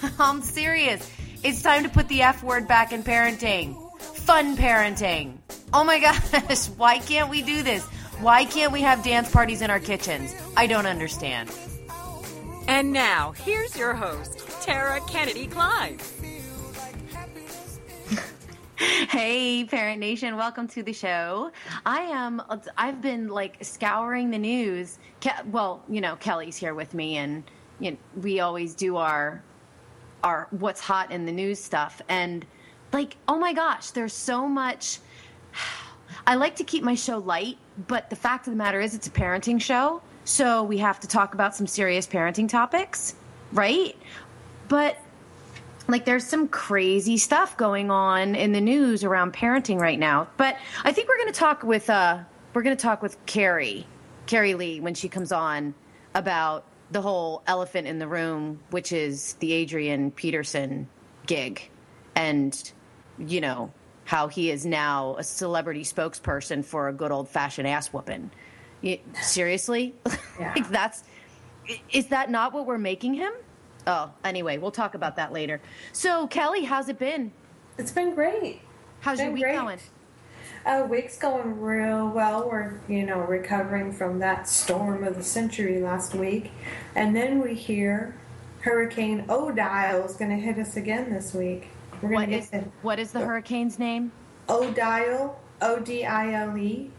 I'm serious. It's time to put the F word back in parenting. Fun parenting. Oh my gosh, why can't we do this? Why can't we have dance parties in our kitchens? I don't understand. And now, here's your host, Tara Kennedy Klein. Hey, Parent Nation, welcome to the show. I am, I've been like scouring the news. Ke- well, you know, Kelly's here with me, and you know, we always do our, our what's hot in the news stuff. And like, oh my gosh, there's so much. I like to keep my show light, but the fact of the matter is, it's a parenting show. So we have to talk about some serious parenting topics, right? But like there's some crazy stuff going on in the news around parenting right now. But I think we're going to talk with uh we're going to talk with Carrie, Carrie Lee when she comes on about the whole elephant in the room, which is the Adrian Peterson gig and you know, how he is now a celebrity spokesperson for a good old-fashioned ass whooping. You- seriously? Yeah. like that's is that not what we're making him? Oh, anyway, we'll talk about that later. So, Kelly, how's it been? It's been great. How's your week great. going? Week's going real well. We're, you know, recovering from that storm of the century last week. And then we hear Hurricane Odile is going to hit us again this week. We're What is what is the hurricane's name? Odile, O D I L E.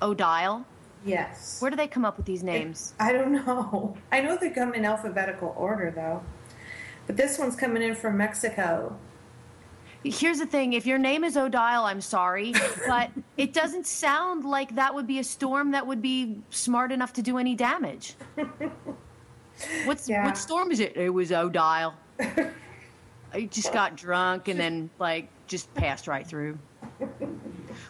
Odile. Yes. Where do they come up with these names? I don't know. I know they come in alphabetical order, though. But this one's coming in from Mexico. Here's the thing: if your name is Odile, I'm sorry, but it doesn't sound like that would be a storm that would be smart enough to do any damage. What's Yeah. what storm is it? It was Odile. I just got drunk and then like just passed right through.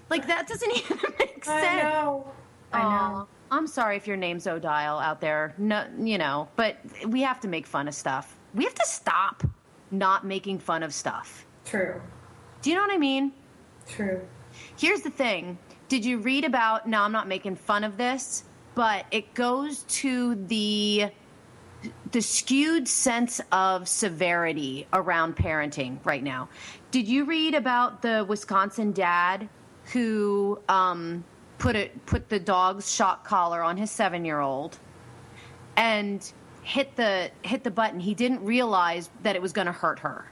Like that doesn't even make sense. I know. I know. I'm sorry if your name's Odile out there. No, you know, but we have to make fun of stuff. We have to stop not making fun of stuff. True. Do you know what I mean? True. Here's the thing. Did you read about now I'm not making fun of this, but it goes to the the skewed sense of severity around parenting right now. Did you read about the Wisconsin dad who um, put it put the dog's shock collar on his seven year old and hit the hit the button? He didn't realize that it was going to hurt her,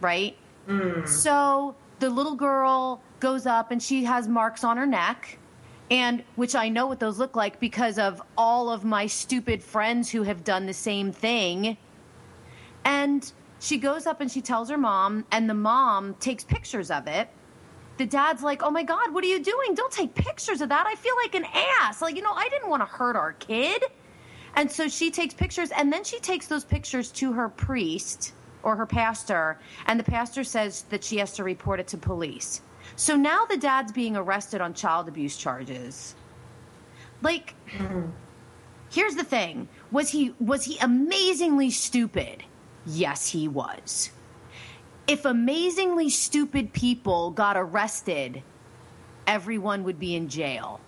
right? Mm. So the little girl goes up and she has marks on her neck, and which I know what those look like because of all of my stupid friends who have done the same thing. And she goes up and she tells her mom, and the mom takes pictures of it. The dad's like, Oh my God, what are you doing? Don't take pictures of that. I feel like an ass. Like, you know, I didn't want to hurt our kid. And so she takes pictures, and then she takes those pictures to her priest or her pastor, and the pastor says that she has to report it to police. So now the dad's being arrested on child abuse charges. Like, here's the thing: was he was he amazingly stupid? Yes, he was. If amazingly stupid people got arrested, everyone would be in jail.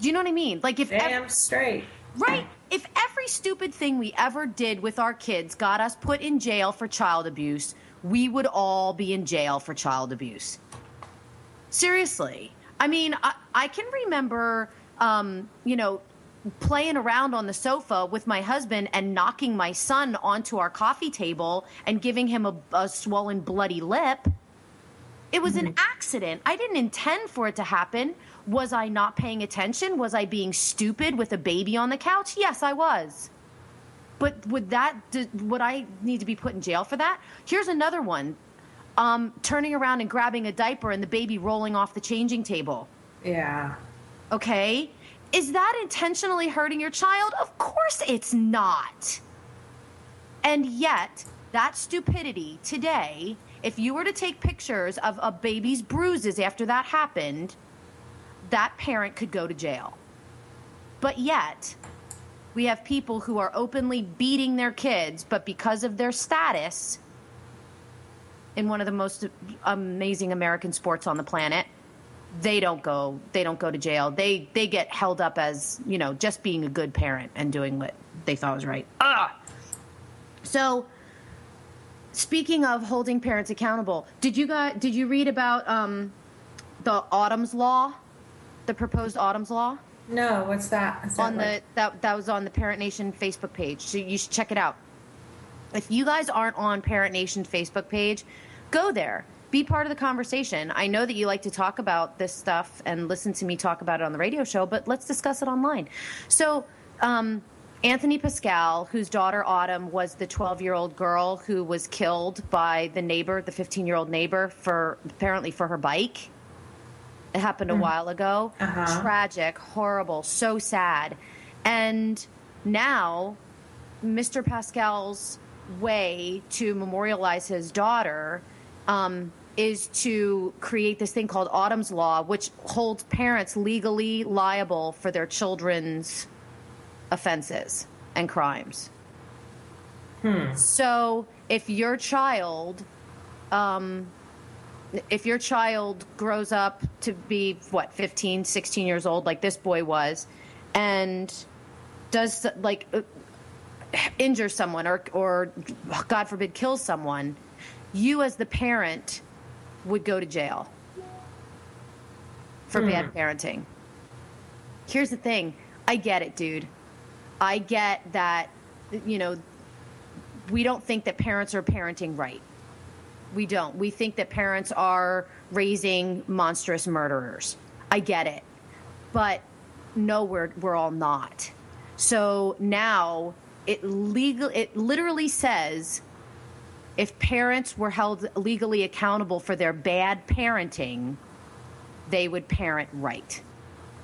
Do you know what I mean? Like if ev- Damn straight. Right. If every stupid thing we ever did with our kids got us put in jail for child abuse, we would all be in jail for child abuse. Seriously. I mean, I, I can remember, um, you know, playing around on the sofa with my husband and knocking my son onto our coffee table and giving him a, a swollen, bloody lip. It was an accident. I didn't intend for it to happen. Was I not paying attention? Was I being stupid with a baby on the couch? Yes, I was. But would that would I need to be put in jail for that? Here's another one. Um, turning around and grabbing a diaper and the baby rolling off the changing table. Yeah. Okay? Is that intentionally hurting your child? Of course it's not. And yet, that stupidity today, if you were to take pictures of a baby's bruises after that happened, that parent could go to jail. But yet, we have people who are openly beating their kids, but because of their status in one of the most amazing American sports on the planet, they don't go they don't go to jail. They they get held up as, you know, just being a good parent and doing what they thought was right. Ah. So speaking of holding parents accountable, did you guys did you read about um, the Autumn's law? The proposed Autumn's law? No, what's that? Is that on the like- that that was on the Parent Nation Facebook page. So you should check it out. If you guys aren't on Parent Nation's Facebook page, go there. Be part of the conversation. I know that you like to talk about this stuff and listen to me talk about it on the radio show, but let's discuss it online. So, um, Anthony Pasquale, whose daughter Autumn was the 12 year old girl who was killed by the neighbor, the 15 year old neighbor, for apparently for her bike. It happened a while ago. Uh-huh. Tragic, horrible, so sad. And now, Mr. Pasquale's way to memorialize his daughter um, is to create this thing called Autumn's Law, which holds parents legally liable for their children's offenses and crimes. So if your child, um, if your child grows up to be what 15, 16 years old, like this boy was, and does like uh, injure someone or or God forbid kill someone, you as the parent would go to jail for bad parenting. Here's the thing. I get it, dude. I get that you know we don't think that parents are parenting right. We don't. We think that parents are raising monstrous murderers. I get it. But no, we're, we're all not. So now it legal it literally says if parents were held legally accountable for their bad parenting, they would parent right.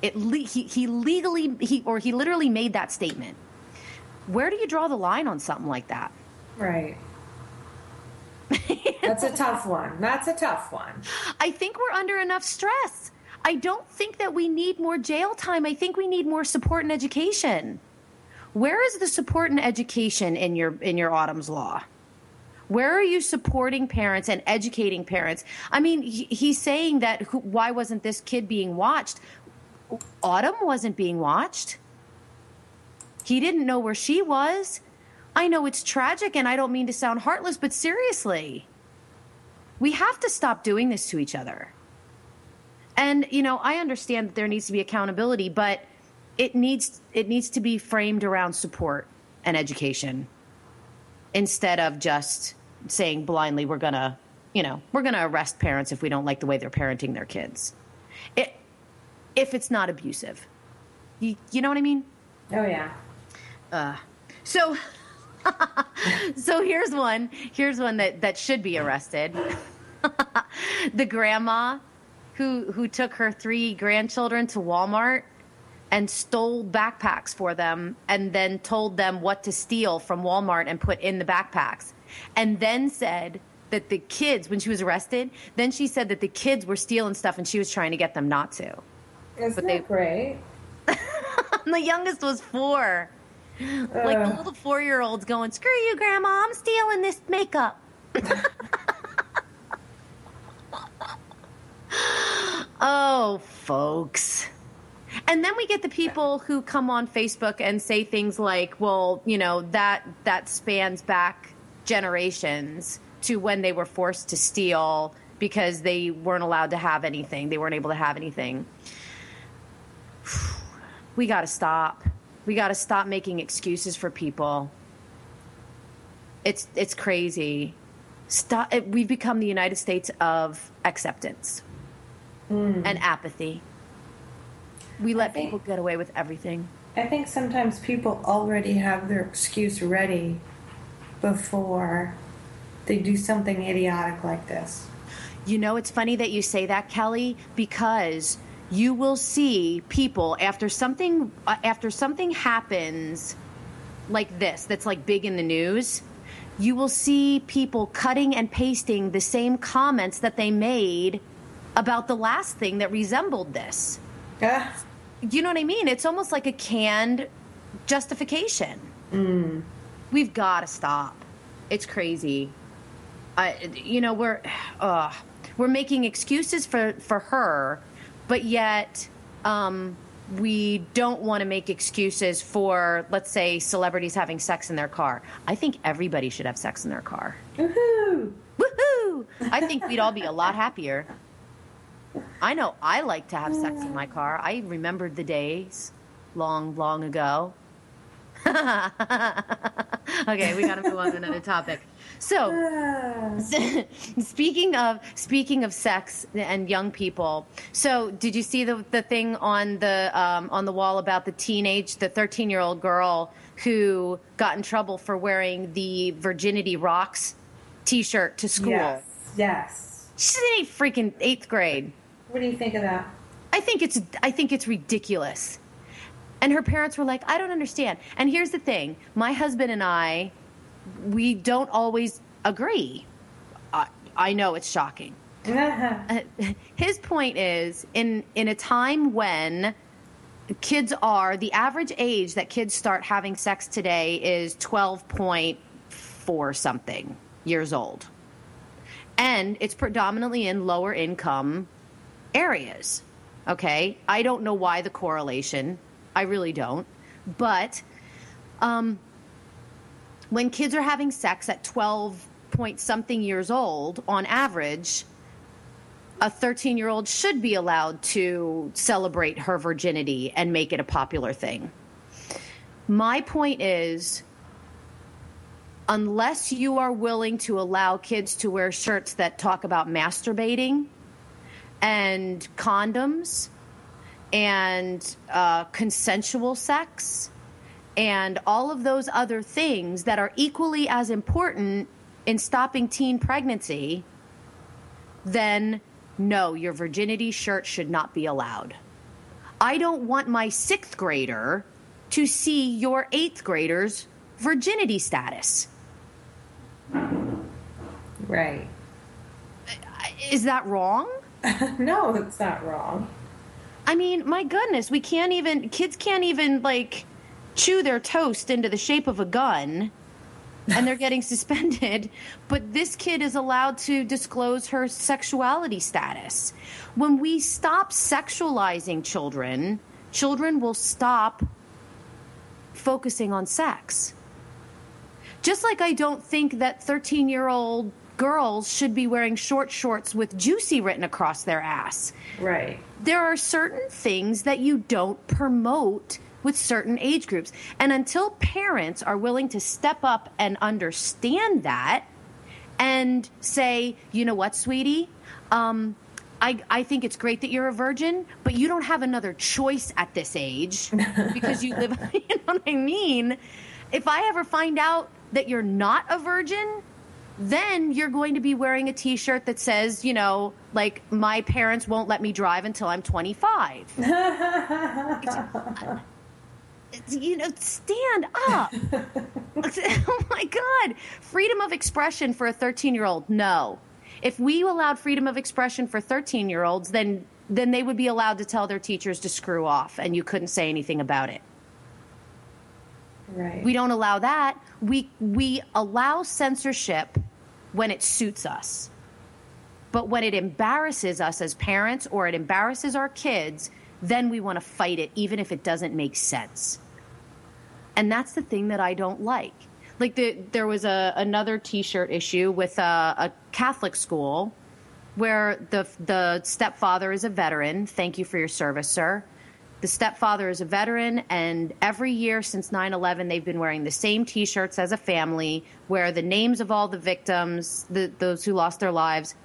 It le- he, he legally he or he literally made that statement. Where do you draw the line on something like that? Right. That's a tough one. That's a tough one. I think we're under enough stress. I don't think that we need more jail time. I think we need more support and education. Where is the support and education in your in your Autumn's law? Where are you supporting parents and educating parents? I mean, he, he's saying that who, why wasn't this kid being watched? Autumn wasn't being watched. He didn't know where she was. I know it's tragic and I don't mean to sound heartless, but seriously. We have to stop doing this to each other. And you know, I understand that there needs to be accountability, but it needs it needs to be framed around support and education instead of just saying blindly we're going to, you know, we're going to arrest parents if we don't like the way they're parenting their kids. It if it's not abusive. You, you know what I mean? Oh yeah. Uh, So so here's one. Here's one that that should be arrested. the grandma who who took her three grandchildren to Walmart and stole backpacks for them and then told them what to steal from Walmart and put in the backpacks. And then said that the kids when she was arrested, then she said that the kids were stealing stuff and she was trying to get them not to. Isn't But that they- great? The youngest was 4. Like the little 4-year-old's going, "Screw you, grandma. I'm stealing this makeup." Oh, folks. And then we get the people who come on Facebook and say things like, "Well, you know, that that spans back generations to when they were forced to steal because they weren't allowed to have anything. They weren't able to have anything." We got to stop. We got to stop making excuses for people. It's it's crazy. Stop. it- We've become the United States of acceptance hmm. and apathy. We let think- people get away with everything. I think sometimes people already have their excuse ready before they do something idiotic like this. You know, it's funny that you say that, Kelly, because you will see people after something uh, after something happens like this that's like big in the news. you will see people cutting and pasting the same comments that they made about the last thing that resembled this. Uh, You know what I mean? It's almost like a canned justification. mm. We've got to stop. It's crazy. I, you know, we're uh, we're making excuses for for her, but yet um, we don't want to make excuses for, let's say, celebrities having sex in their car. I think everybody should have sex in their car. Woohoo! Woohoo! I think we'd all be a lot happier. I know I like to have sex in my car. I remembered the days long, long ago. okay, we got to move on to another topic. So, speaking of speaking of sex and young people, so did you see the the thing on the um, on the wall about the teenage, the thirteen year old girl who got in trouble for wearing the Virginity Rocks T-shirt to school? Yes. Yes. She's in eighth freaking eighth grade. What do you think of that? I think it's I think it's ridiculous. And her parents were like, I don't understand. And here's the thing: my husband and I, we don't always agree. I, I know it's shocking. Uh, His point is in in a time when kids are the average age that kids start having sex today is 12.4 something years old. And it's predominantly in lower income areas. Okay? I don't know why the correlation. I really don't. But um, when kids are having sex at 12 point something years old, on average, a 13 year old should be allowed to celebrate her virginity and make it a popular thing. My point is unless you are willing to allow kids to wear shirts that talk about masturbating and condoms and uh, consensual sex and all of those other things that are equally as important in stopping teen pregnancy, then no, your virginity shirt should not be allowed. I don't want my sixth grader to see your eighth grader's virginity status. Right. Is that wrong? no, it's not wrong. I mean, my goodness, we can't even, kids can't even like chew their toast into the shape of a gun and they're getting suspended. But this kid is allowed to disclose her sexuality status. When we stop sexualizing children, children will stop focusing on sex. Just like I don't think that 13 year old girls should be wearing short shorts with juicy written across their ass Right. There are certain things that you don't promote with certain age groups. And until parents are willing to step up and understand that and say, you know what, sweetie? Um, I, I think it's great that you're a virgin, but you don't have another choice at this age because you live, you know what I mean? If I ever find out that you're not a virgin, then you're going to be wearing a t-shirt that says, you know, like my parents won't let me drive until I'm 25. You know, stand up. oh my god. Freedom of expression for a 13-year-old. No. If we allowed freedom of expression for 13-year-olds, then then they would be allowed to tell their teachers to screw off and you couldn't say anything about it. Right. We don't allow that. We we allow censorship when it suits us. But when it embarrasses us as parents or it embarrasses our kids, then we want to fight it even if it doesn't make sense. And that's the thing that I don't like. Like the, there was a another T-shirt issue with a, a Catholic school where the the stepfather is a veteran. Thank you for your service, sir. The stepfather is a veteran, and every year since 9 11, they've been wearing the same t shirts as a family where the names of all the victims, the, those who lost their lives,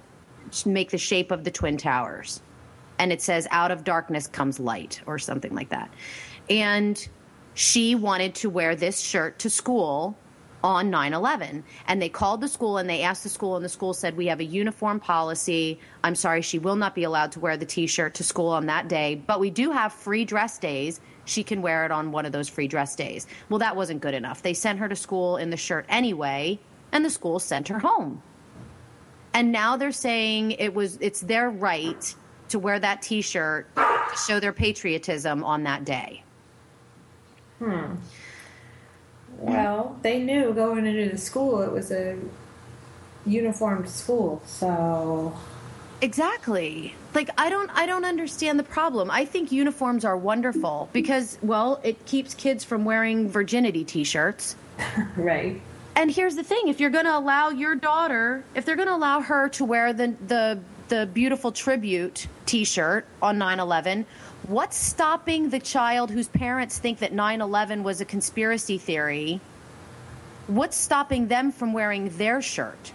make the shape of the Twin Towers. And it says, Out of darkness comes light, or something like that. And she wanted to wear this shirt to school on 9-11 and they called the school and they asked the school and the school said we have a uniform policy i'm sorry she will not be allowed to wear the t-shirt to school on that day but we do have free dress days she can wear it on one of those free dress days well that wasn't good enough they sent her to school in the shirt anyway and the school sent her home. And now they're saying it was it's their right to wear that t-shirt to show their patriotism on that day. Hmm. Well, they knew going into the school it was a uniformed school, so Exactly. Like I don't I don't understand the problem. I think uniforms are wonderful because well, it keeps kids from wearing virginity t-shirts. right. And here's the thing, if you're going to allow your daughter, if they're going to allow her to wear the the the beautiful tribute t-shirt on 9/11, what's stopping the child whose parents think that 9/11 was a conspiracy theory? What's stopping them from wearing their shirt?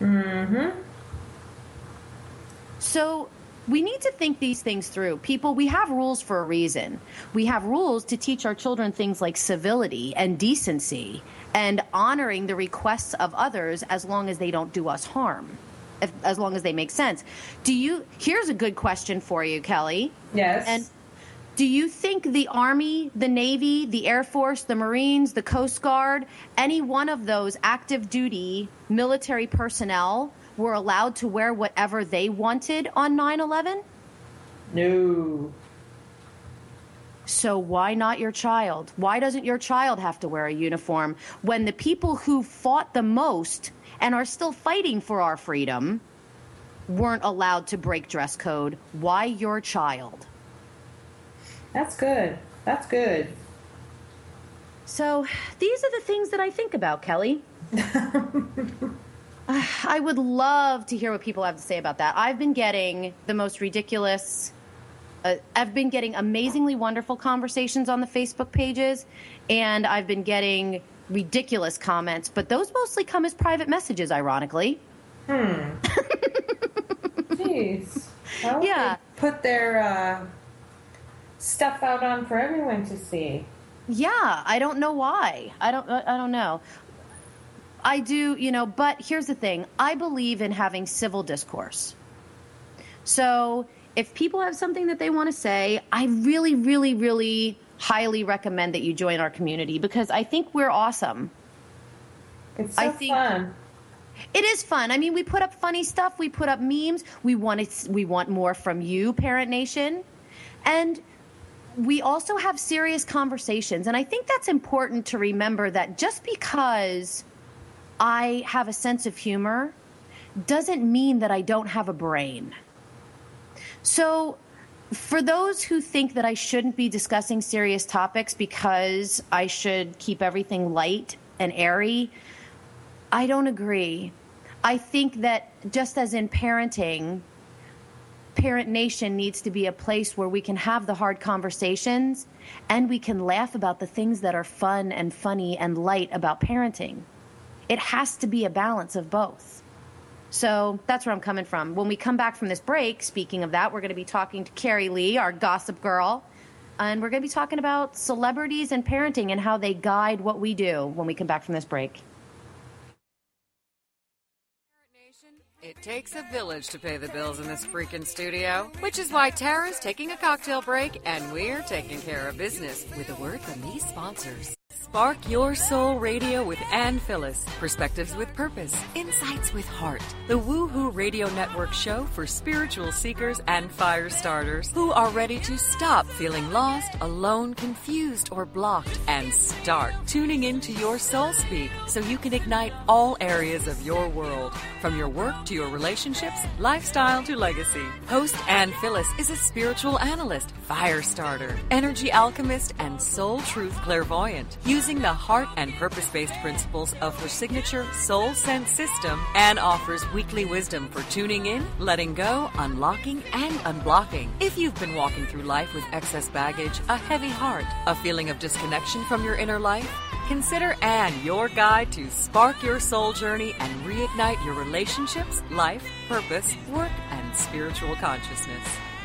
Mhm. So we need to think these things through. People, we have rules for a reason. We have rules to teach our children things like civility and decency and honoring the requests of others as long as they don't do us harm. If, as long as they make sense. Do you Here's a good question for you, Kelly. Yes. And do you think the Army, the Navy, the Air Force, the Marines, the Coast Guard, any one of those active duty military personnel were allowed to wear whatever they wanted on 9 11? no. So why not your child? Why doesn't your child have to wear a uniform when the people who fought the most and are still fighting for our freedom weren't allowed to break dress code? Why your child? That's good. That's good. So these are the things that I think about, Kelly. I would love to hear what people have to say about that. I've been getting the most ridiculous. Uh, I've been getting amazingly wonderful conversations on the Facebook pages, and I've been getting ridiculous comments, but those mostly come as private messages, ironically. Hmm. Jeez. Yeah. put their uh, stuff out on for everyone to see? Yeah, I don't know why. I don't. I don't know. I do, you know. But here's the thing: I believe in having civil discourse. So if people have something that they want to say, I really, really, really highly recommend that you join our community because I think we're awesome. It's so I think- fun. It is fun. I mean, we put up funny stuff. We put up memes. We want it, we want more from you, Parent Nation, and we also have serious conversations. And I think that's important to remember that just because I have a sense of humor doesn't mean that I don't have a brain. So, for those who think that I shouldn't be discussing serious topics because I should keep everything light and airy, I don't agree. I think that just as in parenting, Parent Nation needs to be a place where we can have the hard conversations and we can laugh about the things that are fun and funny and light about parenting. It has to be a balance of both. So that's where I'm coming from. When we come back from this break, speaking of that, we're going to be talking to Carrie Lee, our gossip girl, and we're going to be talking about celebrities and parenting and how they guide what we do when we come back from this break. It takes a village to pay the bills in this freaking studio, which is why Tara's taking a cocktail break and we're taking care of business with a word from these sponsors. Spark Your Soul Radio with Ann Phyllis. Perspectives with purpose. Insights with heart. The Woohoo Radio Network show for spiritual seekers and fire starters who are ready to stop feeling lost, alone, confused, or blocked and start tuning into your soul speak so you can ignite all areas of your world. From your work to your relationships, lifestyle to legacy. Host Ann Phyllis is a spiritual analyst, fire starter, energy alchemist, and soul truth clairvoyant. Using the heart and purpose based principles of her signature Soul Sense system, Anne offers weekly wisdom for tuning in, letting go, unlocking, and unblocking. If you've been walking through life with excess baggage, a heavy heart, a feeling of disconnection from your inner life, Consider Anne your guide to spark your soul journey and reignite your relationships, life, purpose, work, and spiritual consciousness.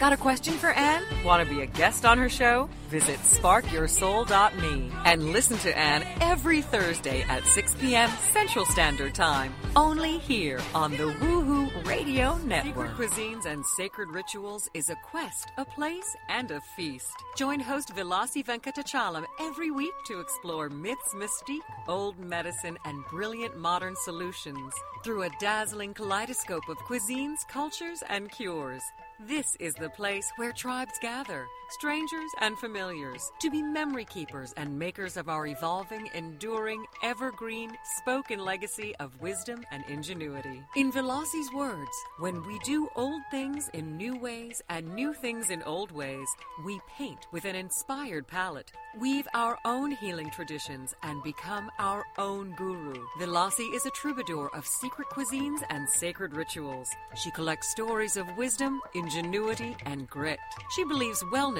Got a question for Anne? Want to be a guest on her show? Visit sparkyoursoul.me and listen to Anne every Thursday at 6 p.m. Central Standard Time. Only here on the Woohoo Radio Network. Secret Cuisines and Sacred Rituals is a quest, a place, and a feast. Join host Vilasi Venkatachalam every week to explore myths, mystique, old medicine, and brilliant modern solutions through a dazzling kaleidoscope of cuisines, cultures, and cures. This is the place where tribes gather, strangers and familiars, to be memory keepers and makers of our evolving, enduring, evergreen, spoken legacy of wisdom and ingenuity. In Velasi's words, when we do old things in new ways and new things in old ways, we paint with an inspired palette, weave our own healing traditions, and become our own guru. Velasi is a troubadour of secret cuisines and sacred rituals. She collects stories of wisdom, ingenuity, and grit. She believes wellness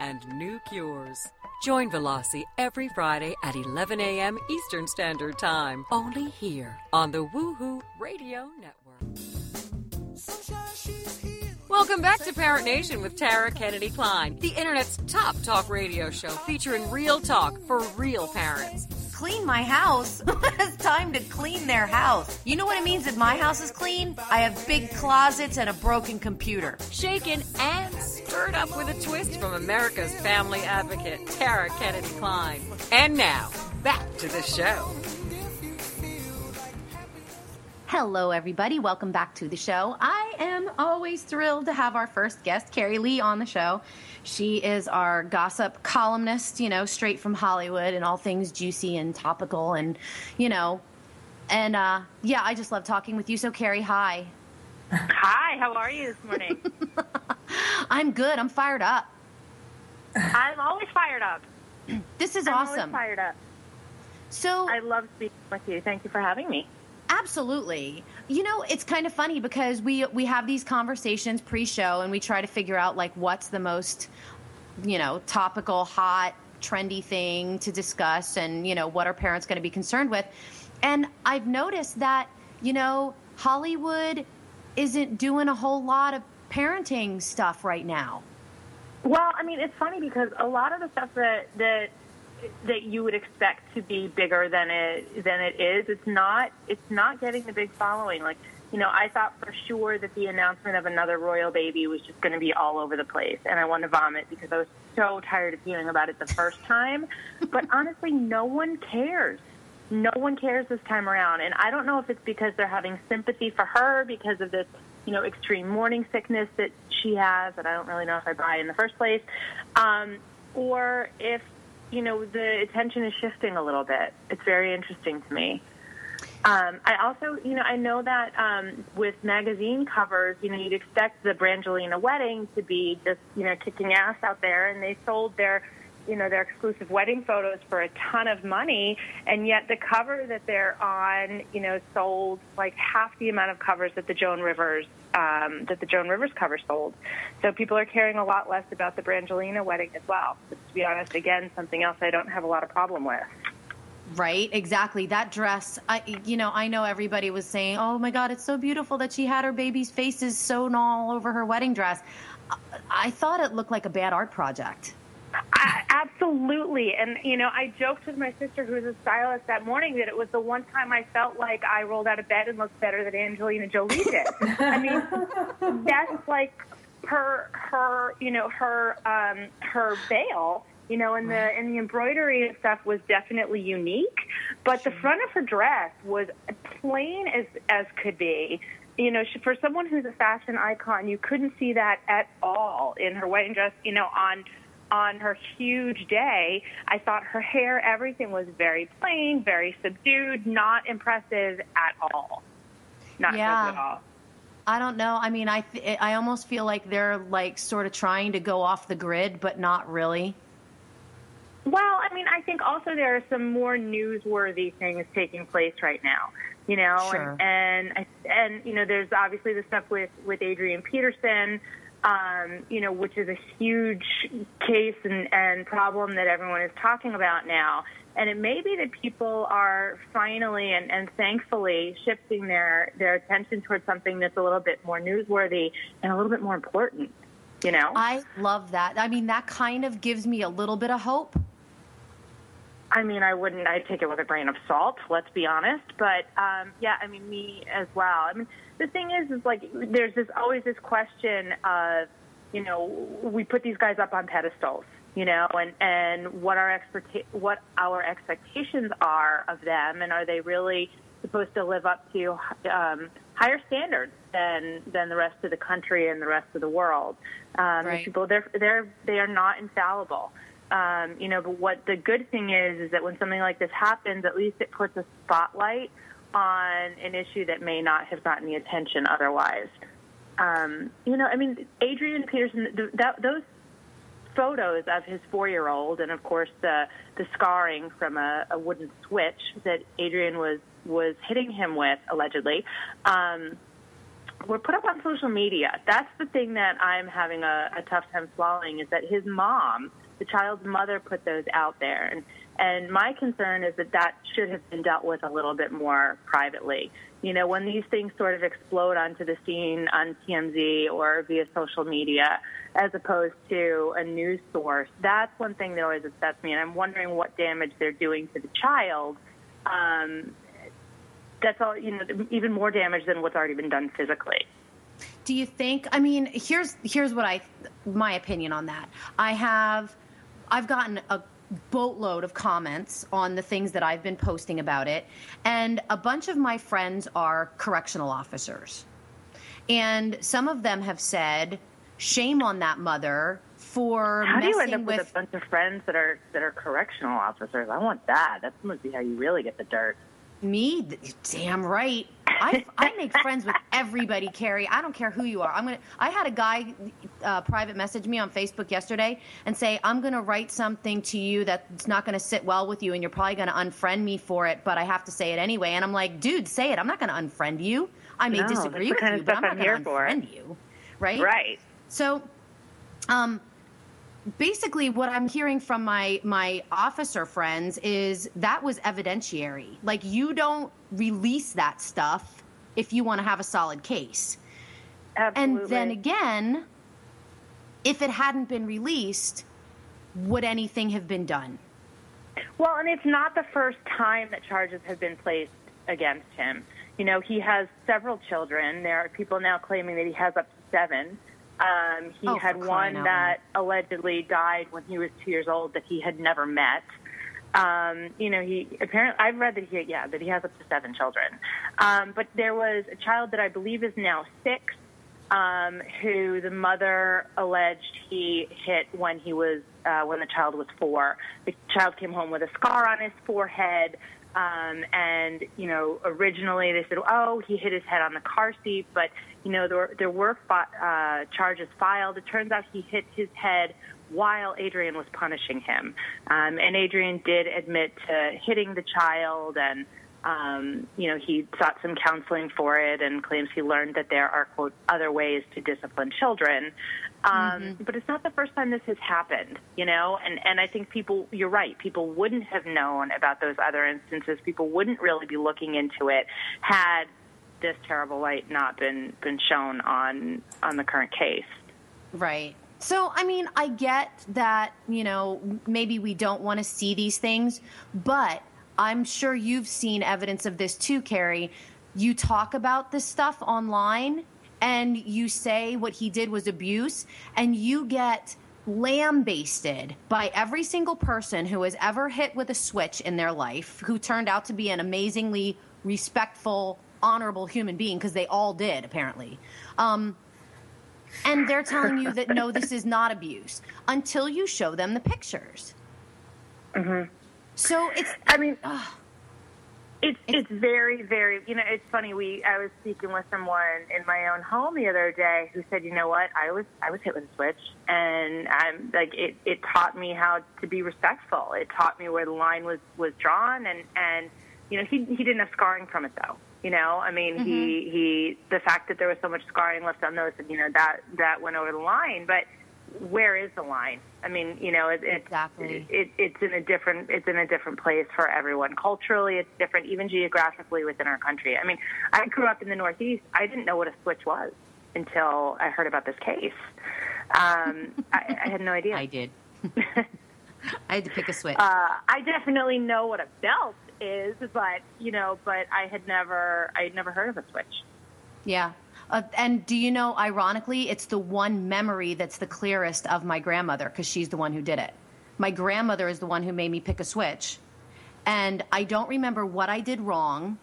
and new cures. Join Velasi every Friday at 11 a.m. Eastern Standard Time, only here on the Woohoo Radio Network. Welcome back to Parent Nation with Tara Kennedy Klein, the internet's top talk radio show featuring real talk for real parents. Clean my house. it's time to clean their house. You know what it means if my house is clean? I have big closets and a broken computer. Shaken and stirred up with a twist from America's family advocate, Tara Kennedy Klein. And now, back to the show. Hello, everybody. Welcome back to the show. I am always thrilled to have our first guest, Carrie Lee, on the show. She is our gossip columnist, you know, straight from Hollywood and all things juicy and topical and, you know, and uh, yeah, I just love talking with you. So, Carrie, hi. Hi, how are you this morning? I'm good. I'm fired up. I'm always fired up. This is I'm awesome. always fired up. So, I love speaking with you. Thank you for having me. Absolutely. You know, it's kind of funny because we we have these conversations pre-show and we try to figure out like what's the most, you know, topical, hot, trendy thing to discuss and, you know, what are parents going to be concerned with. And I've noticed that, you know, Hollywood isn't doing a whole lot of parenting stuff right now. Well, I mean, it's funny because a lot of the stuff that that that you would expect to be bigger than it than it is, it's not. It's not getting the big following. Like, you know, I thought for sure that the announcement of another royal baby was just going to be all over the place, and I wanted to vomit because I was so tired of hearing about it the first time. but honestly, no one cares. No one cares this time around, and I don't know if it's because they're having sympathy for her because of this, you know, extreme morning sickness that she has that I don't really know if I buy in the first place, um, or if you know, the attention is shifting a little bit. It's very interesting to me. Um, I also, you know, I know that um, with magazine covers, you know, you'd expect the Brangelina wedding to be just, you know, kicking ass out there, and they sold their, you know, their exclusive wedding photos for a ton of money, and yet the cover that they're on, you know, sold like half the amount of covers that the Joan Rivers um, that the Joan Rivers cover sold. So people are caring a lot less about the Brangelina wedding as well. But to be honest, again, something else I don't have a lot of problem with. Right, exactly. That dress, I, you know, I know everybody was saying, "Oh my God, it's so beautiful that she had her baby's faces sewn all over her wedding dress." I, I thought it looked like a bad art project. I, absolutely, and you know, I joked with my sister, who was a stylist that morning, that it was the one time I felt like I rolled out of bed and looked better than Angelina Jolie did. I mean, that's like her, her, you know, her, um, her veil You know, and the and the embroidery and stuff was definitely unique, but the front of her dress was plain as as could be. You know, she, for someone who's a fashion icon, you couldn't see that at all in her wedding dress. You know, on on her huge day, I thought her hair, everything was very plain, very subdued, not impressive at all. Not Yeah. at all. I don't know. I mean, I th- I almost feel like they're like sort of trying to go off the grid, but not really. Well, I mean, I think also there are some more newsworthy things taking place right now. You know, Sure. and and and you know, there's obviously the stuff with with Adrian Peterson, um, you know, which is a huge case and and problem that everyone is talking about now. And it may be that people are finally and, and thankfully shifting their their attention towards something that's a little bit more newsworthy and a little bit more important. You know, I love that. I mean, that kind of gives me a little bit of hope. I mean, I wouldn't. I'd take it with a grain of salt. Let's be honest. But um, yeah, I mean, me as well. I mean, the thing is, is like there's this always this question of, you know, we put these guys up on pedestals, you know, and and what our expert what our expectations are of them, and are they really supposed to live up to um, higher standards than than the rest of the country and the rest of the world? Um, Right. People, they're they're they are not infallible. Um, you know, but what the good thing is is that when something like this happens, at least it puts a spotlight on an issue that may not have gotten the attention otherwise. Um, you know, I mean, Adrian Peterson, th- that, those photos of his four-year-old, and of course the the scarring from a, a wooden switch that Adrian was was hitting him with allegedly. Um, were put up on social media. That's the thing that I'm having a, a tough time swallowing is that his mom, the child's mother, put those out there. And, and my concern is that that should have been dealt with a little bit more privately. You know, when these things sort of explode onto the scene on TMZ or via social media, as opposed to a news source, that's one thing that always upsets me. And I'm wondering what damage they're doing to the child. Um, that's all, you know, even more damage than what's already been done physically. Do you think? I mean, here's here's what I my opinion on that. I have I've gotten a boatload of comments on the things that I've been posting about it, and a bunch of my friends are correctional officers, and some of them have said, "Shame on that mother." For How do you end up with, with a bunch of friends that are that are correctional officers? I want that. That must be how you really get the dirt. Me, damn right. I, I make friends with everybody, Carrie. I don't care who you are. I'm gonna. I had a guy uh, private message me on Facebook yesterday and say I'm gonna write something to you that's not gonna sit well with you, and you're probably gonna unfriend me for it, but I have to say it anyway. And I'm like, dude, say it. I'm not gonna unfriend you. I may No, disagree with you, but I'm not I'm gonna here for. unfriend you, right? Right. So, um, basically, what I'm hearing from my my officer friends is that was evidentiary. Like, you don't release that stuff if you want to have a solid case. Absolutely. And then again, if it hadn't been released, would anything have been done? Well, and it's not the first time that charges have been placed against him. You know, he has several children. There are people now claiming that he has up to seven. Um, he Oh, had one out that allegedly died when he was two years old that he had never met. Um, you know, he apparently I've read that he yeah that he has up to seven children. Um, but there was a child that I believe is now six, um, who the mother alleged he hit when he was uh, when the child was four. The child came home with a scar on his forehead. Um, and you know, originally they said, "Oh, he hit his head on the car seat," but you know, there, there were uh, charges filed. It turns out he hit his head while Adrian was punishing him, um, and Adrian did admit to hitting the child, and um, you know, he sought some counseling for it, and claims he learned that there are quote other ways to discipline children. Um, But it's not the first time this has happened, you know, and and I think people, you're right, people wouldn't have known about those other instances. People wouldn't really be looking into it had this terrible light not been been shown on on the current case. Right. So, I mean, I get that, you know, maybe we don't want to see these things, but I'm sure you've seen evidence of this too, Carrie. You talk about this stuff online and you say what he did was abuse, and you get lambasted by every single person who has ever hit with a switch in their life, who turned out to be an amazingly respectful, honorable human being, because they all did, apparently. Um, and they're telling you that no, this is not abuse until you show them the pictures. Mm-hmm. So it's. I mean, it's it's very very you know it's funny we I was speaking with someone in my own home the other day who said you know what? I was I was hit with a switch. And I'm like it it taught me how to be respectful. It taught me where the line was was drawn and and you know he he didn't have scarring from it though you know? I mean mm-hmm. he he the fact that there was so much scarring left unnoticed you know that that went over the line. But where is the line? I mean, you know, it, it, exactly. it, it's in a different it's in a different place for everyone. Culturally, it's different, even geographically within our country. I mean, I grew up in the Northeast. I didn't know what a switch was until I heard about this case. Um, I, I had no idea. I did. I had to pick a switch. Uh, I definitely know what a belt is, but you know, but I had never I had never heard of a switch. Yeah, uh, and do you know, ironically, it's the one memory that's the clearest of my grandmother because she's the one who did it. My grandmother is the one who made me pick a switch. And I don't remember what I did wrong.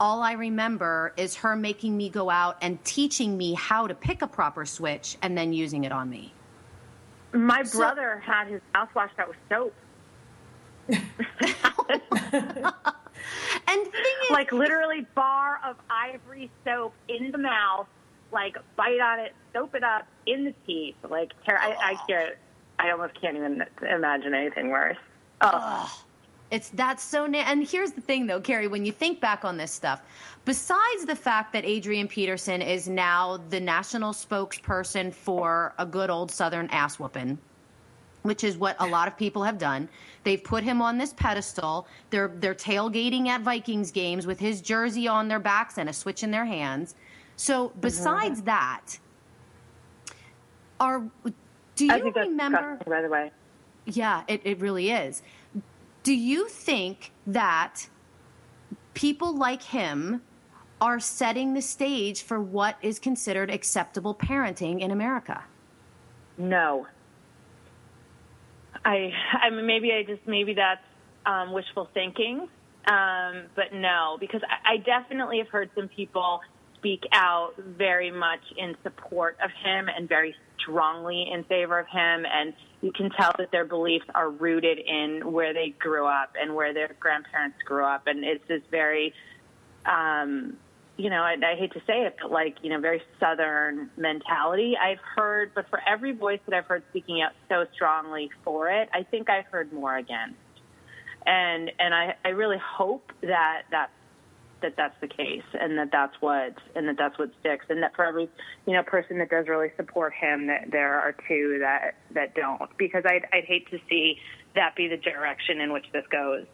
All I remember is her making me go out and teaching me how to pick a proper switch and then using it on me. My so, brother had his washed out with soap. And thing is, like literally bar of ivory soap in the mouth, like bite on it, soap it up in the teeth. Like ter- I, I can't. I almost can't even imagine anything worse. Oh. It's that's so na- and here's the thing though, Carrie, when you think back on this stuff, besides the fact that Adrian Peterson is now the national spokesperson for a good old southern ass whooping, which is what a lot of people have done. They've put him on this pedestal. They're they're tailgating at Vikings games with his jersey on their backs and a switch in their hands. So besides mm-hmm. that, are do you remember? By the way, yeah, it, it really is. Do you think that people like him are setting the stage for what is considered acceptable parenting in America? No. I, I mean, maybe I just maybe that's um, wishful thinking, um, but no, because I, I definitely have heard some people speak out very much in support of him and very strongly in favor of him, and you can tell that their beliefs are rooted in where they grew up and where their grandparents grew up, and it's this very um, you know, I, I hate to say it, but like, you know, very Southern mentality. I've heard, but for every voice that I've heard speaking out so strongly for it, I think I've heard more against. And, and I, I really hope that that's, that that's the case and that that's what, and that that's what sticks. And that for every, you know, person that does really support him, that there are two that, that don't, because I'd, I'd hate to see that be the direction in which this goes.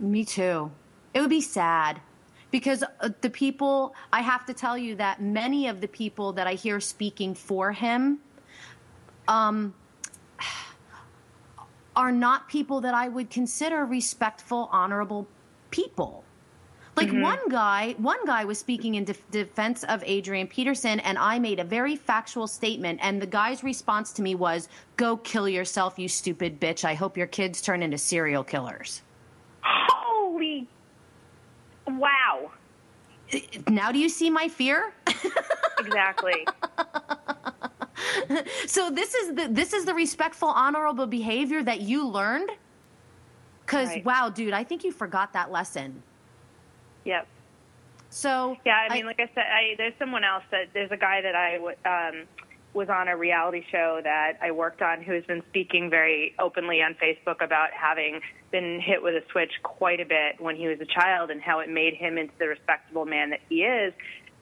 Me too. It would be sad because uh, the people I have to tell you that many of the people that I hear speaking for him um, are not people that I would consider respectful, honorable people. Like mm-hmm. one guy, one guy was speaking in defense of Adrian Peterson, and I made a very factual statement. And the guy's response to me was, "Go kill yourself, you stupid bitch! I hope your kids turn into serial killers." Holy Wow. Now do you see my fear? exactly. so this is the this is the respectful honorable behavior that you learned? Cuz right. wow, dude, I think you forgot that lesson. Yep. So Yeah, I mean I, like I said, I, there's someone else that there's a guy that I um was on a reality show that I worked on who's been speaking very openly on Facebook about having been hit with a switch quite a bit when he was a child and how it made him into the respectable man that he is.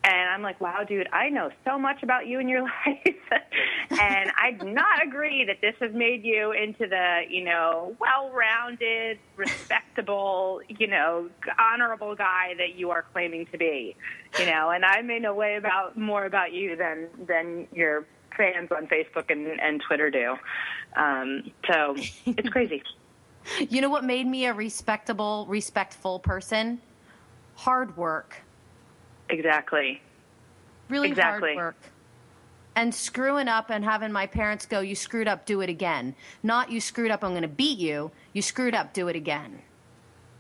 And I'm like, wow, dude, I know so much about you and your life. and I do not agree that this has made you into the, you know, well rounded, respectable, you know, honorable guy that you are claiming to be. You know, and I may know way about more about you than than your fans on Facebook and, and Twitter do. Um, so it's crazy. you know what made me a respectable, respectful person? Hard work. Exactly. Really exactly. hard work. and screwing up and having my parents go, You screwed up, do it again. Not you screwed up, I'm going to beat you. You screwed up, do it again.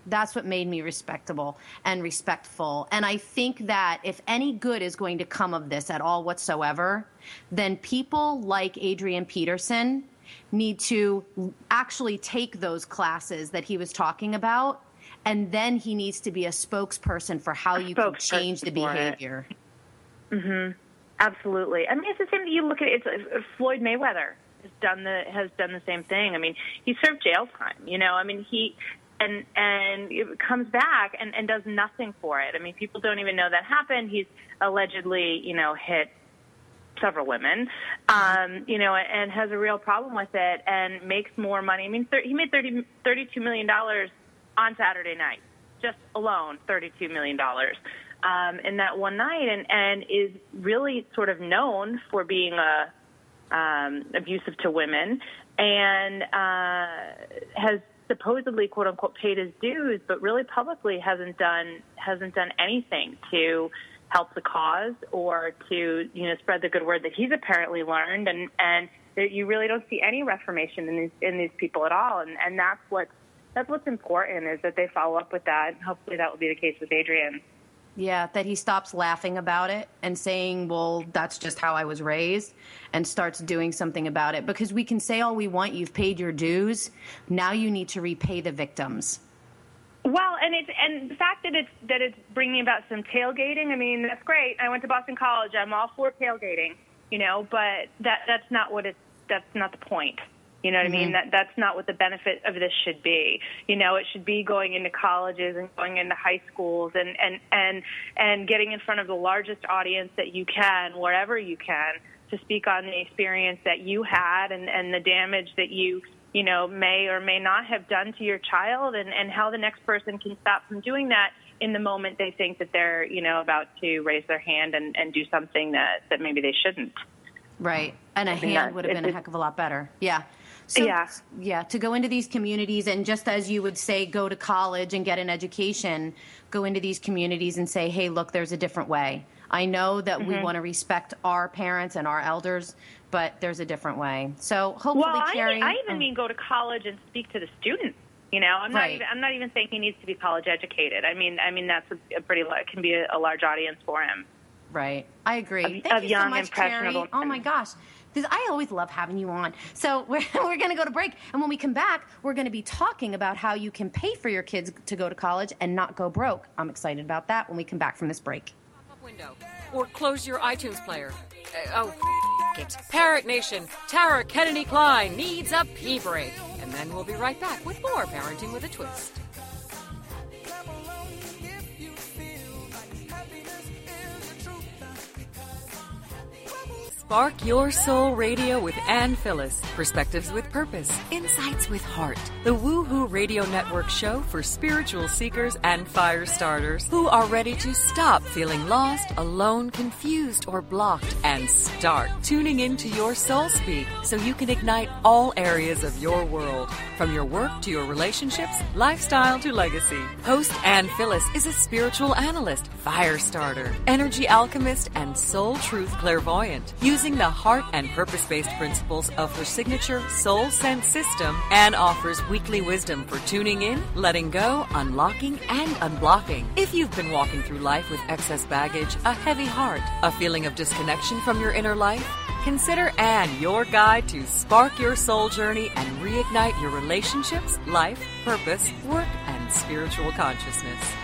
That's what made me respectable and respectful. And I think that if any good is going to come of this at all whatsoever, then people like Adrian Peterson need to actually take those classes that he was talking about. And then he needs to be a spokesperson for how you can change the behavior. Mm-hmm. Absolutely. I mean, it's the same. That you look at it, it's uh, Floyd Mayweather has done the has done the same thing. I mean, he served jail time. You know, I mean, he and and it comes back and and does nothing for it. I mean, people don't even know that happened. He's allegedly, you know, hit several women, um, you know, and has a real problem with it and makes more money. I mean, th- he made thirty thirty-two million dollars on Saturday night, just alone, $32 million um, in that one night, and, and is really sort of known for being a, um, abusive to women and uh, has supposedly quote unquote paid his dues, but really publicly hasn't done hasn't done anything to help the cause or to you know spread the good word that he's apparently learned. And and that you really don't see any reformation in these in these people at all. And and that's what that's what's important is that they follow up with that. And hopefully that will be the case with Adrian. Yeah, that he stops laughing about it and saying, well, that's just how I was raised, and starts doing something about it. Because we can say all we want, you've paid your dues. Now you need to repay the victims. Well, and it's and the fact that it's that it's bringing about some tailgating. I mean, that's great. I went to Boston College. I'm all for tailgating, you know, but that that's not what it's that's not the point. You know what mm-hmm. I mean? That that's not what the benefit of this should be. You know, it should be going into colleges and going into high schools and and and and getting in front of the largest audience that you can, wherever you can, to speak on the experience that you had and and the damage that you you know may or may not have done to your child and and how the next person can stop from doing that in the moment they think that they're you know about to raise their hand and and do something that that maybe they shouldn't right and a hand would have been a heck of a lot better yeah so, yeah. Yeah, to go into these communities and just as you would say, go to college and get an education, go into these communities and say, hey, look, there's a different way. I know that mm-hmm. we want to respect our parents and our elders, but there's a different way. So hopefully, well, Carrie, I, I even um, mean go to college and speak to the students. You know, I'm right. not even I'm not even saying he needs to be college educated. I mean, I mean that's a, a pretty can be a, a, large audience for him. Right, I agree. Of, Thank of you so much. Carrie. Oh my gosh, I always love having you on. So we're, we're going to go to break. And when we come back, we're going to be talking about how you can pay for your kids to go to college and not go broke. I'm excited about that when we come back from this break. Window. Or close your iTunes player. Uh, oh, it. Parent Nation, Tara Kennedy Kline needs a pee break. And then we'll be right back with more Parenting with a Twist. Spark Your Soul Radio with Ann Phyllis. Perspectives with purpose. Insights with heart. The Woohoo Radio Network show for spiritual seekers and fire starters who are ready to stop feeling lost, alone, confused, or blocked and start tuning into your soul speak so you can ignite all areas of your world. From your work to your relationships, lifestyle to legacy. Host Ann Phyllis is a spiritual analyst, fire starter, energy alchemist, and soul truth clairvoyant. Using the heart and purpose based principles of her signature Soul Sense system, Ann offers weekly wisdom for tuning in, letting go, unlocking, and unblocking. If you've been walking through life with excess baggage, a heavy heart, a feeling of disconnection from your inner life, Consider Anne your guide to spark your soul journey and reignite your relationships, life, purpose, work, and spiritual consciousness.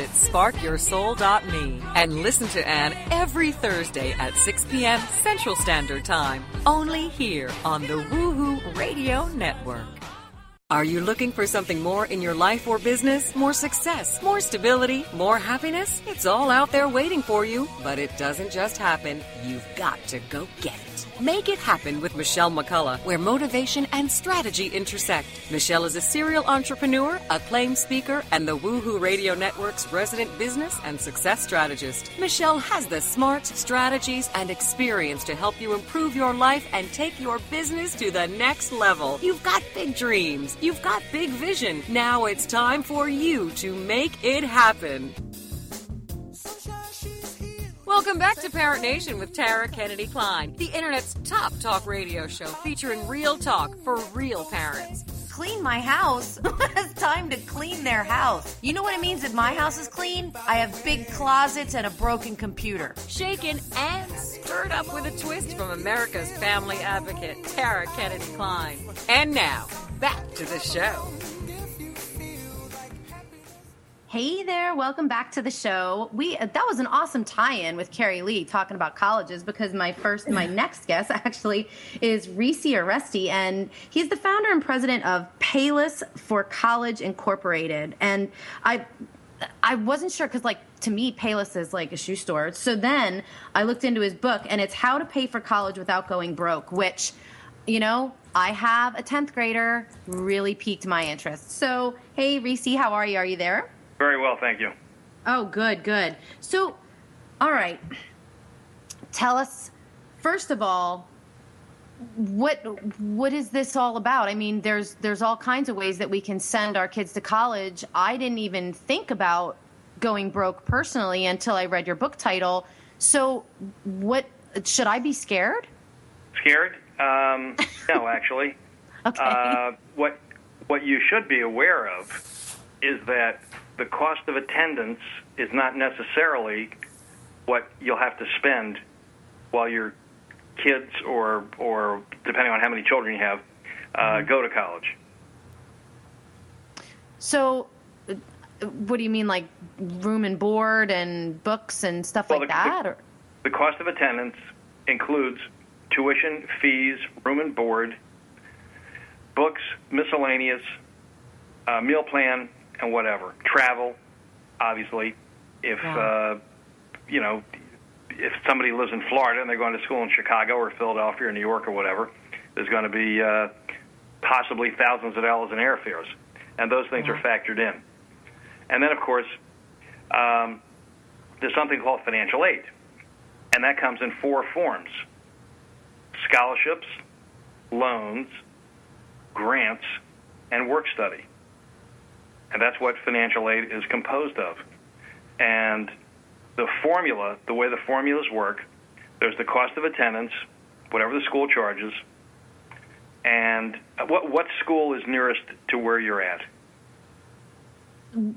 sparkyoursoul.me and listen to Anne every Thursday at 6 p.m. Central Standard Time, only here on the Woohoo Radio Network. Are you looking for something more in your life or business? More success, more stability, more happiness? It's all out there waiting for you, but it doesn't just happen. You've got to go get it. Make it happen with Michelle McCullough, where motivation and strategy intersect. Michelle is a serial entrepreneur, acclaimed speaker, and the Woohoo Radio Network's resident business and success strategist. Michelle has the smarts, strategies, and experience to help you improve your life and take your business to the next level. You've got big dreams. You've got big vision. Now it's time for you to make it happen. Welcome back to Parent Nation with Tara Kennedy Kline, the internet's top talk radio show featuring real talk for real parents. Clean my house. it's time to clean their house. You know what it means if my house is clean? I have big closets and a broken computer. Shaken and stirred up with a twist from America's family advocate, Tara Kennedy Kline. And now, back to the show. Hey there, welcome back to the show. We uh, that was an awesome tie-in with Carrie Lee talking about colleges because my first my next guest actually is Reecy Aresty and he's the founder and president of Payless for College Incorporated. And I I wasn't sure because like to me Payless is like a shoe store. So then I looked into his book and it's How to Pay for College Without Going Broke, which you know, I have a 10th grader, really piqued my interest. So, hey Reecy, how are you? Are you there? Very well, thank you. Oh, good, good. So, all right. Tell us, first of all, what what is this all about? I mean, there's there's all kinds of ways that we can send our kids to college. I didn't even think about going broke personally until I read your book title. So, what should I be scared? Scared? Um, no, actually. okay. Uh, what what you should be aware of is that the cost of attendance is not necessarily what you'll have to spend while your kids or or depending on how many children you have uh, Mm-hmm. go to college. So, what do you mean, like room and board and books and stuff Well, like the- that? Or? The cost of attendance includes tuition, fees, room and board, books, miscellaneous, uh, meal plan, and whatever. Travel, obviously. If Wow. uh, you know, if somebody lives in Florida and they're going to school in Chicago or Philadelphia or New York or whatever, there's going to be uh, possibly thousands of dollars in airfares, and those things are factored in. And then, of course, um, there's something called financial aid, and that comes in four forms: scholarships, loans, grants, and work study. And that's what financial aid is composed of. And the formula, the way the formulas work, there's the cost of attendance, whatever the school charges, and what what school is nearest to where you're at?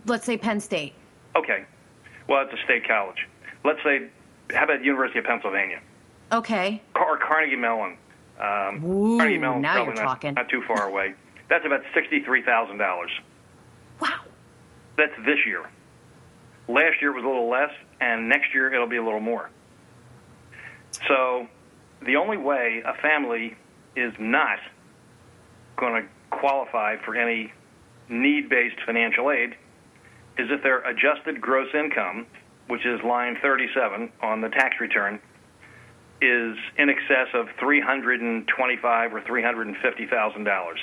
Let's say Penn State. Okay, well it's a state college. Let's say, how about University of Pennsylvania Okay. or Carnegie Mellon? Um, Ooh, Carnegie Mellon's now you're not, talking. not too far away. That's about sixty-three thousand dollars. Wow. That's this year. Last year was a little less, and next year it'll be a little more. So, the only way a family is not going to qualify for any need based financial aid is if their adjusted gross income, which is line 37 on the tax return, is in excess of 325 or 350 thousand dollars.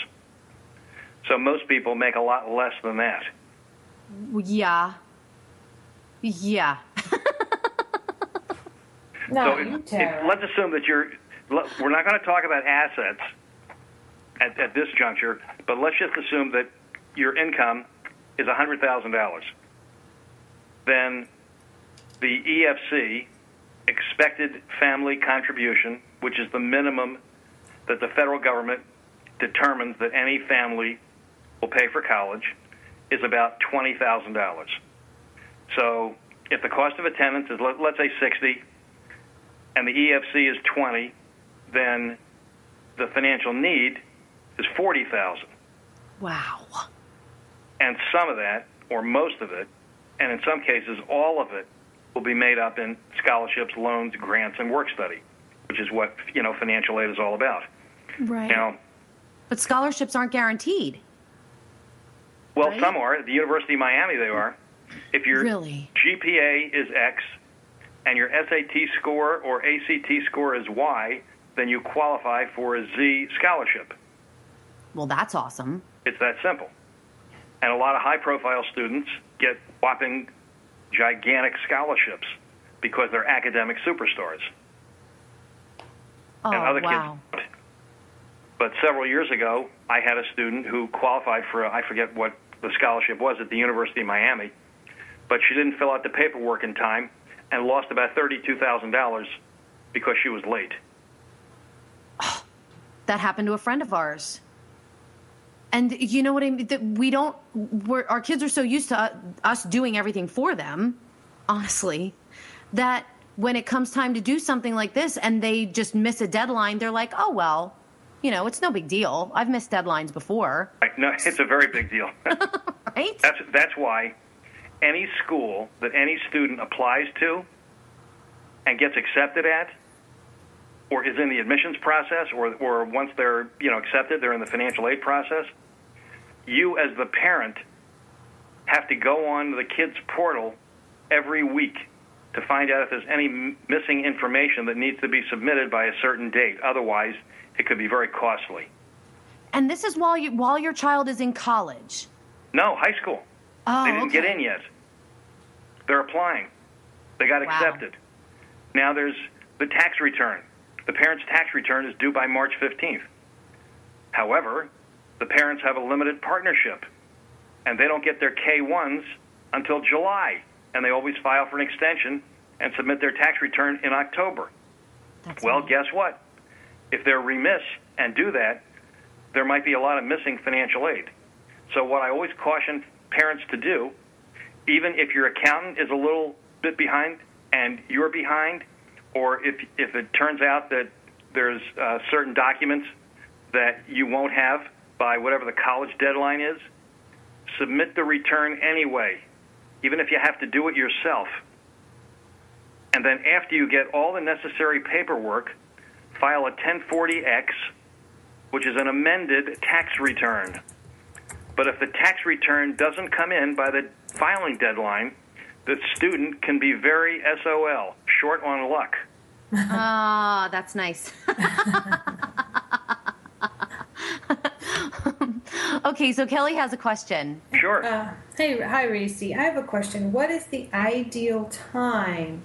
So most people make a lot less than that. Yeah. Yeah. No, so you it- Tara. it- let's assume that you're. let- We're not going to talk about assets at, at this juncture, but let's just assume that your income is hundred thousand dollars. Then the EFC expected family contribution, which is the minimum that the federal government determines that any family will pay for college, is about twenty thousand dollars. So if the cost of attendance is let, let's say sixty, and the EFC is 20, then the financial need is 40,000. wow. And some of that, or most of it, and in some cases all of it, will be made up in scholarships, loans, grants, and work study, which is what you know financial aid is all about. Right. Now, But scholarships aren't guaranteed. Well, right? some are. At the University of Miami, they are. If your Really? GPA is X and your SAT score or ACT score is Y, then you qualify for a Z scholarship. Well, that's awesome. It's that simple. And a lot of high profile students get whopping gigantic scholarships because they're academic superstars. Oh, and other wow. kids. But several years ago, I had a student who qualified for, I forget what the scholarship was at the University of Miami, but she didn't fill out the paperwork in time and lost about $32,000 because she was late. That happened to a friend of ours. And you know what I mean? That we don't. We're, our kids are so used to us doing everything for them, honestly, that when it comes time to do something like this and they just miss a deadline, they're like, "Oh well, you know, it's no big deal. I've missed deadlines before, no, it's a very big deal. right?" That's that's why any school that any student applies to and gets accepted at, or is in the admissions process, or or once they're you know accepted, they're in the financial aid process. You as the parent have to go on the kid's portal every week to find out if there's any m- missing information that needs to be submitted by a certain date. Otherwise, it could be very costly. And this is while you while your child is in college. No, high school. Oh, They didn't get in yet. They're applying. They got Wow. accepted. Now there's the tax return. The parent's tax return is due by March 15th. However, the parents have a limited partnership, and they don't get their K1s until July, and they always file for an extension and submit their tax return in October. That's Well, guess what? If they're remiss and do that, there might be a lot of missing financial aid. So, what I always caution parents to do, even if your accountant is a little bit behind and you're behind, or if, if it turns out that there's uh, certain documents that you won't have by whatever the college deadline is, submit the return anyway, even if you have to do it yourself. And then after you get all the necessary paperwork, file a 1040X, which is an amended tax return. But if the tax return doesn't come in by the filing deadline, the student can be very SOL, short on luck. Ah, that's nice. okay, so Kelly has a question. Sure. Uh, hey, hi, Reecy. I have a question. What is the ideal time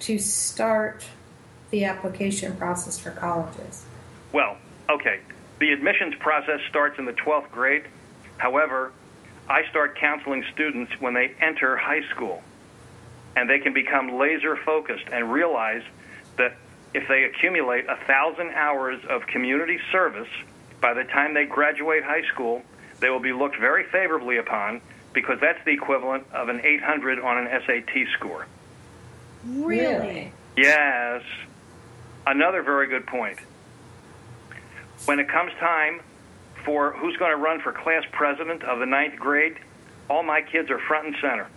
to start the application process for colleges? Well, okay. The admissions process starts in the 12th grade. However, I start counseling students when they enter high school. And they can become laser focused and realize that if they accumulate a thousand hours of community service, by the time they graduate high school, they will be looked very favorably upon because that's the equivalent of an 800 on an SAT score. Really? Yes. Another very good point. When it comes time for who's going to run for class president of the ninth grade, all my kids are front and center.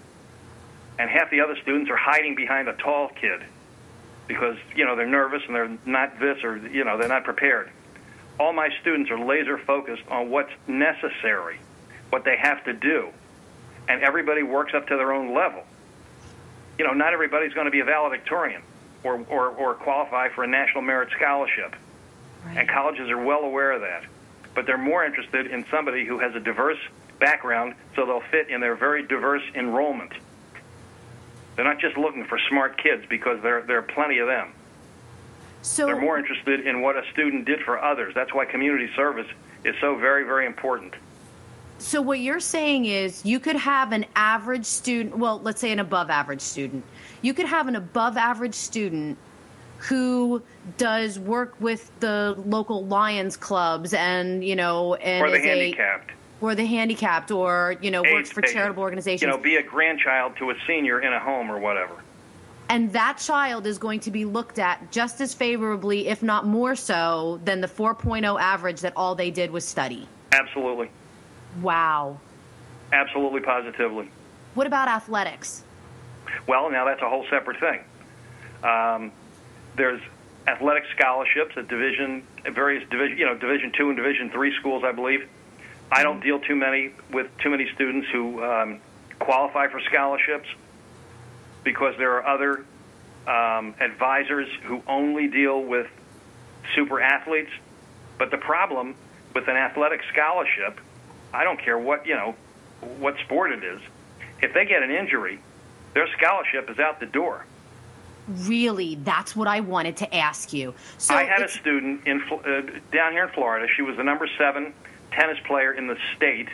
And half the other students are hiding behind a tall kid because, you know, they're nervous and they're not this or, you know, they're not prepared. All my students are laser focused on what's necessary, what they have to do. And everybody works up to their own level you know, not everybody's going to be a valedictorian or, or, or qualify for a national merit scholarship. And colleges are well aware of that. But they're more interested in somebody who has a diverse background so they'll fit in their very diverse enrollment. They're not just looking for smart kids because there, there are plenty of them. So They're more interested in what a student did for others. That's why community service is so very, very important. So what you're saying is you could have an average student, well, let's say an above average student. You could have an above average student who does work with the local Lions clubs and, you know, and Or the is a- handicapped. or the handicapped or, you know, works for patient. charitable organizations. You know, be a grandchild to a senior in a home or whatever. And that child is going to be looked at just as favorably, if not more so, than the 4.0 average that all they did was study. Absolutely. Wow. Absolutely, positively. What about athletics? Well, now that's a whole separate thing. Um, there's athletic scholarships at division, at various division, you know, Division two and Division three schools, I believe. I don't deal too many with too many students who um, qualify for scholarships because there are other um, advisors who only deal with super athletes. But the problem with an athletic scholarship, I don't care what you know, what sport it is, if they get an injury, their scholarship is out the door. Really, that's what I wanted to ask you. So I had a student in uh, down here in Florida. She was the number seven tennis player in the state,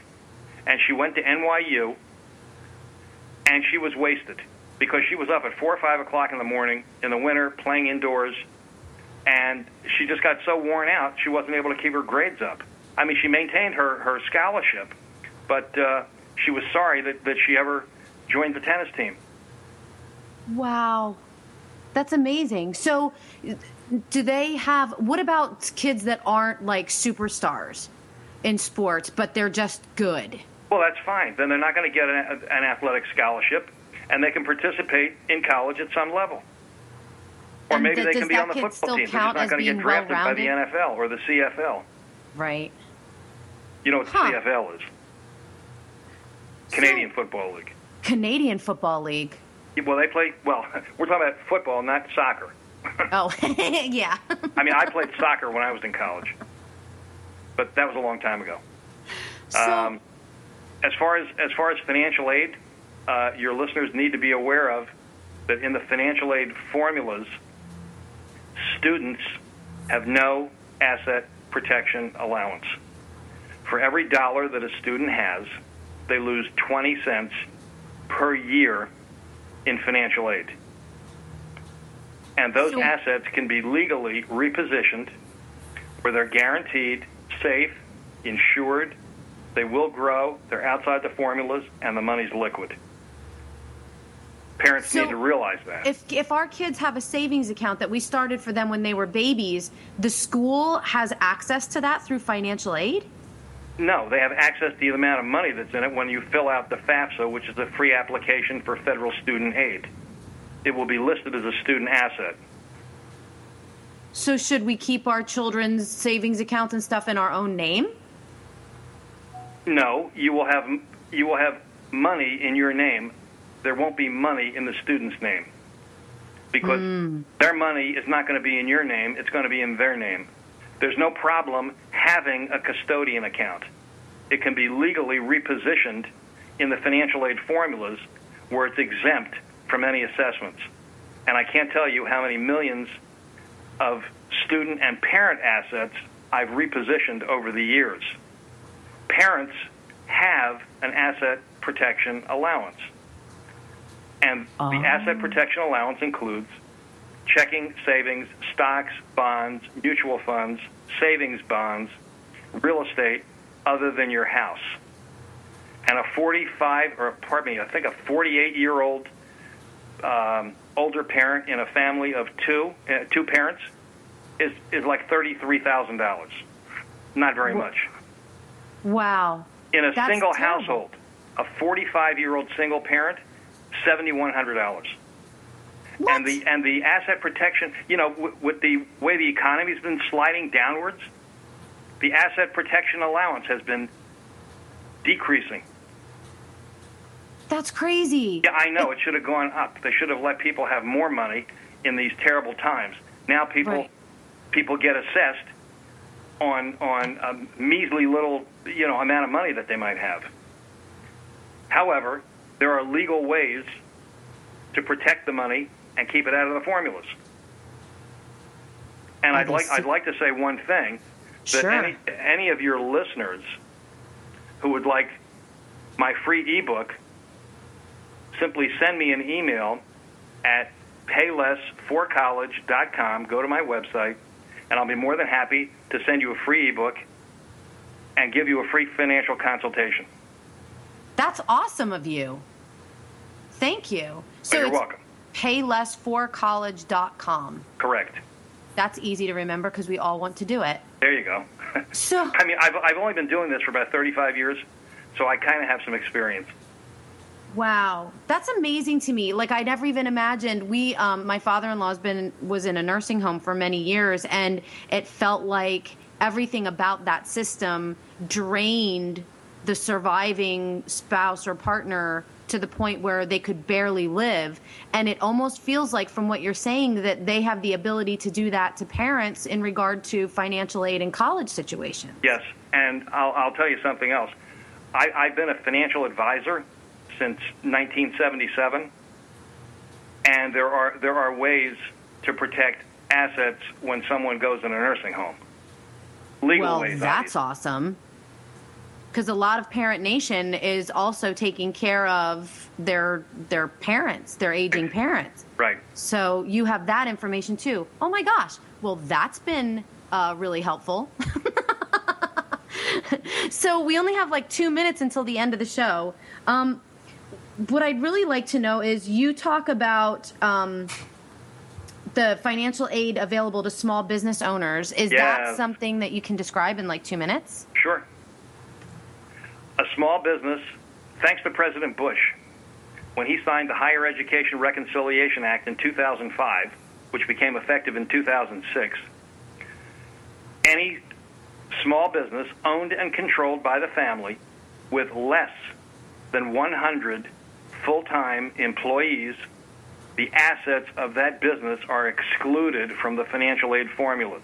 and she went to NYU, and she was wasted because she was up at four or five o'clock in the morning in the winter playing indoors, and she just got so worn out she wasn't able to keep her grades up. I mean, she maintained her her scholarship, but uh, she was sorry that that she ever joined the tennis team. Wow. That's amazing. So, do they have, what about kids that aren't like superstars in sports, but they're just good? Well, that's fine. Then they're not going to get an, an athletic scholarship, and they can participate in college at some level. Or And maybe th- they can be on the football team. They're not going to get drafted by the? NFL or the CFL. Right. You know what Huh. the CFL is? Canadian Football League. Canadian Football League. Well, they play. Well, we're talking about football, not soccer. Oh, yeah. I mean, I played soccer when I was in college, but that was a long time ago. so, Um, as far as as far as financial aid, uh, your listeners need to be aware of that in the financial aid formulas, students have no asset protection allowance. For every dollar that a student has, they lose 20 cents per year in financial aid. And those So- assets can be legally repositioned where they're guaranteed, safe, insured, they will grow, they're outside the formulas, and the money's liquid. Parents So need to realize that. if if our kids have a savings account that we started for them when they were babies, the school has access to that through financial aid? no, they have access to the amount of money that's in it when you fill out the FAFSA, which is a free application for federal student aid. It will be listed as a student asset. So should we keep our children's savings accounts and stuff in our own name? No, you will have you will have money in your name. There won't be money in the student's name because hmm. their money is not going to be in your name. It's going to be in their name. There's no problem having a custodian account. It can be legally repositioned in the financial aid formulas where it's exempt from any assessments. And I can't tell you how many millions of student and parent assets I've repositioned over the years parents have an asset protection allowance. And the asset protection allowance includes checking, savings, stocks, bonds, mutual funds, savings bonds, real estate other than your house. And a 45, or pardon me, I think a 48 year old um, older parent in a family of two, uh, two parents, is, is like $33,000. Not very much Wow. in a That's single terrible. household, a 45 year old single parent, $7,100. What? And the and the asset protection, you know, w- with the way the economy's been sliding downwards, the asset protection allowance has been decreasing. That's crazy. Yeah, I know it should have gone up. They should have let people have more money in these terrible times. Now people Right. people get assessed on on a measly little you know amount of money that they might have. However, there are legal ways to protect the money and keep it out of the formulas. And I'd like I'd like to say one thing that Sure. any any of your listeners who would like my free ebook simply send me an email at paylessforcollege.com. Go to my website, and I'll be more than happy to send you a free ebook and give you a free financial consultation. That's awesome of you. Thank you. So you're it's welcome. paylessforcollege.com. Correct. That's easy to remember because we all want to do it. There you go. So I mean, I've, I've only been doing this for about 35 years, so I kind of have some experience. Wow, that's amazing to me. Like I never even imagined. We, um, my father-in-law's been was in a nursing home for many years, and it felt like everything about that system drained the surviving spouse or partner to the point where they could barely live. And it almost feels like, from what you're saying, that they have the ability to do that to parents in regard to financial aid in college situations. Yes, and I'll, I'll tell you something else. I, I've been a financial advisor since 1977, and there are there are ways to protect assets when someone goes in a nursing home. Legal well, ways. that's obviously. awesome. Because a lot of Parent Nation is also taking care of their their parents, their aging parents. Right. So you have that information too. Oh my gosh! Well, that's been uh, really helpful. so we only have like two minutes until the end of the show. Um, what I'd really like to know is you talk about um, the financial aid available to small business owners. Is Yeah. that something that you can describe in like two minutes? Sure. Small business, thanks to President Bush, when he signed the Higher Education Reconciliation Act in 2005, which became effective in 2006, any small business owned and controlled by the family with less than 100 full time employees, the assets of that business are excluded from the financial aid formulas.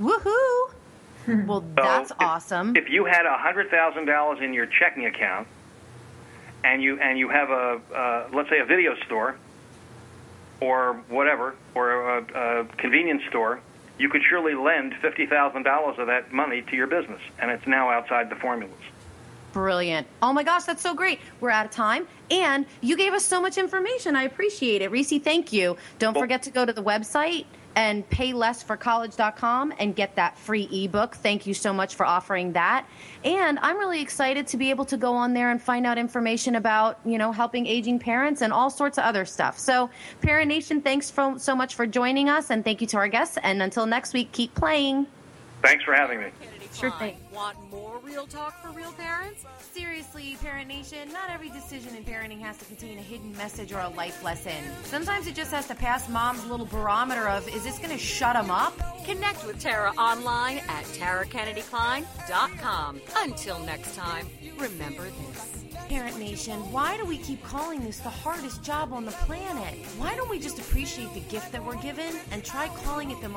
Woohoo! Well, that's if- awesome. If you had hundred thousand dollars in your checking account, and you and you have a uh, let's say a video store, or whatever, or a, a convenience store, you could surely lend fifty thousand dollars of that money to your business, and it's now outside the formulas. Brilliant. Oh my gosh, that's so great. We're out of time. And you gave us so much information. I appreciate it. Reecy, thank you. Don't Well- forget to go to the website and paylessforcollege.com and get that free ebook. Thank you so much for offering that. And I'm really excited to be able to go on there and find out information about, you know, helping aging parents and all sorts of other stuff. So, Parent Nation, thanks for, so much for joining us and thank you to our guests. And until next week, keep playing. Thanks for having me. Kennedy Sure thing. Want more real talk for real parents? Seriously, Parent Nation, not every decision in parenting has to contain a hidden message or a life lesson. Sometimes it just has to pass mom's little barometer of, is this going to shut them up? Connect with Tara online at tarakennedykline.com. Until next time, remember this. Parent Nation, why do we keep calling this the hardest job on the planet? Why don't we just appreciate the gift that we're given and try calling it the most